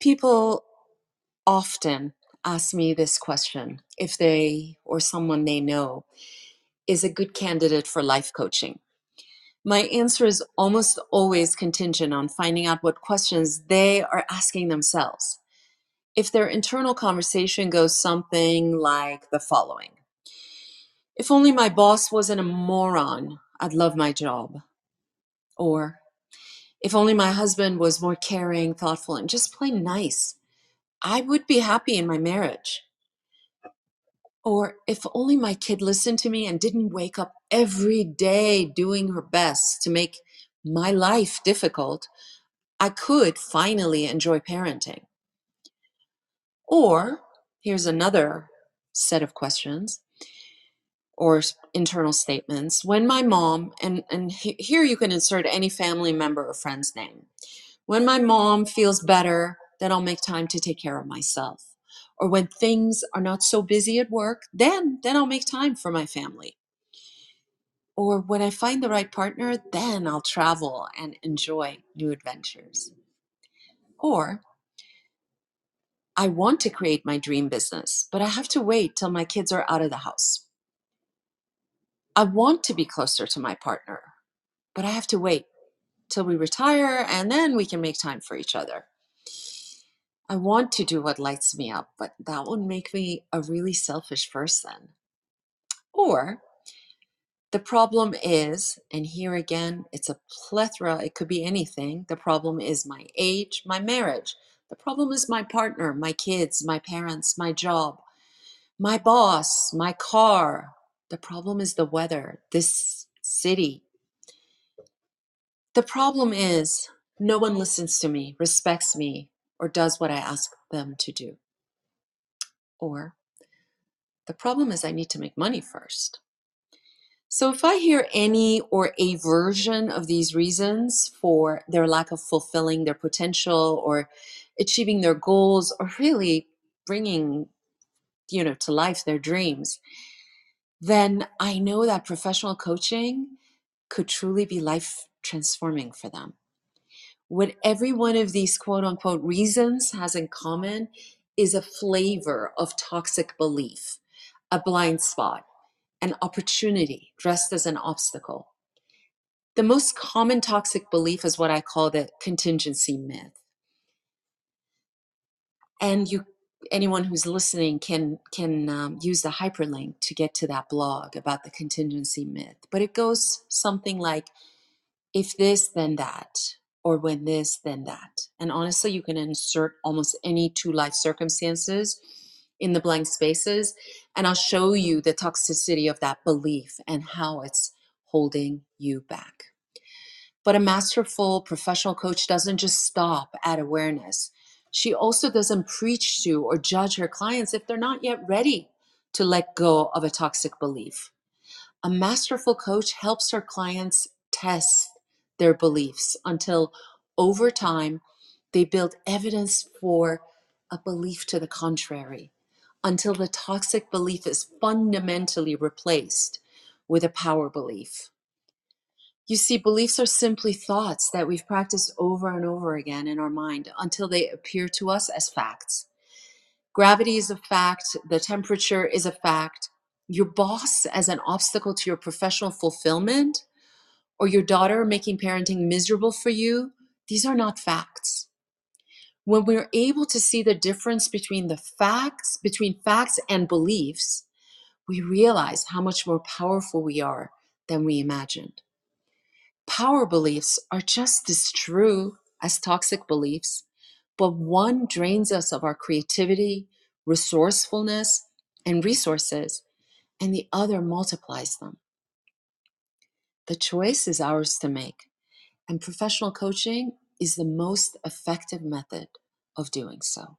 People often ask me this question if they or someone they know is a good candidate for life coaching. My answer is almost always contingent on finding out what questions they are asking themselves. If their internal conversation goes something like the following If only my boss wasn't a moron, I'd love my job. Or, if only my husband was more caring, thoughtful, and just plain nice, I would be happy in my marriage. Or if only my kid listened to me and didn't wake up every day doing her best to make my life difficult, I could finally enjoy parenting. Or here's another set of questions or internal statements. When my mom, and, and here you can insert any family member or friend's name. When my mom feels better, then I'll make time to take care of myself or when things are not so busy at work, then then I'll make time for my family. Or when I find the right partner, then I'll travel and enjoy new adventures. Or I want to create my dream business, but I have to wait till my kids are out of the house. I want to be closer to my partner, but I have to wait till we retire and then we can make time for each other. I want to do what lights me up, but that would make me a really selfish person. Or the problem is, and here again, it's a plethora, it could be anything. The problem is my age, my marriage. The problem is my partner, my kids, my parents, my job, my boss, my car. The problem is the weather, this city. The problem is no one listens to me, respects me, or does what I ask them to do. Or the problem is I need to make money first. So if I hear any or a version of these reasons for their lack of fulfilling their potential or achieving their goals or really bringing you know to life their dreams, then I know that professional coaching could truly be life transforming for them. What every one of these quote unquote reasons has in common is a flavor of toxic belief, a blind spot, an opportunity dressed as an obstacle. The most common toxic belief is what I call the contingency myth. And you anyone who's listening can can um, use the hyperlink to get to that blog about the contingency myth but it goes something like if this then that or when this then that and honestly you can insert almost any two life circumstances in the blank spaces and I'll show you the toxicity of that belief and how it's holding you back. But a masterful professional coach doesn't just stop at awareness. She also doesn't preach to or judge her clients if they're not yet ready to let go of a toxic belief. A masterful coach helps her clients test their beliefs until over time they build evidence for a belief to the contrary until the toxic belief is fundamentally replaced with a power belief. You see, beliefs are simply thoughts that we've practiced over and over again in our mind until they appear to us as facts. Gravity is a fact, the temperature is a fact, your boss as an obstacle to your professional fulfillment, or your daughter making parenting miserable for you, these are not facts. When we're able to see the difference between the facts between facts and beliefs we realize how much more powerful we are than we imagined power beliefs are just as true as toxic beliefs but one drains us of our creativity resourcefulness and resources and the other multiplies them the choice is ours to make and professional coaching is the most effective method of doing so.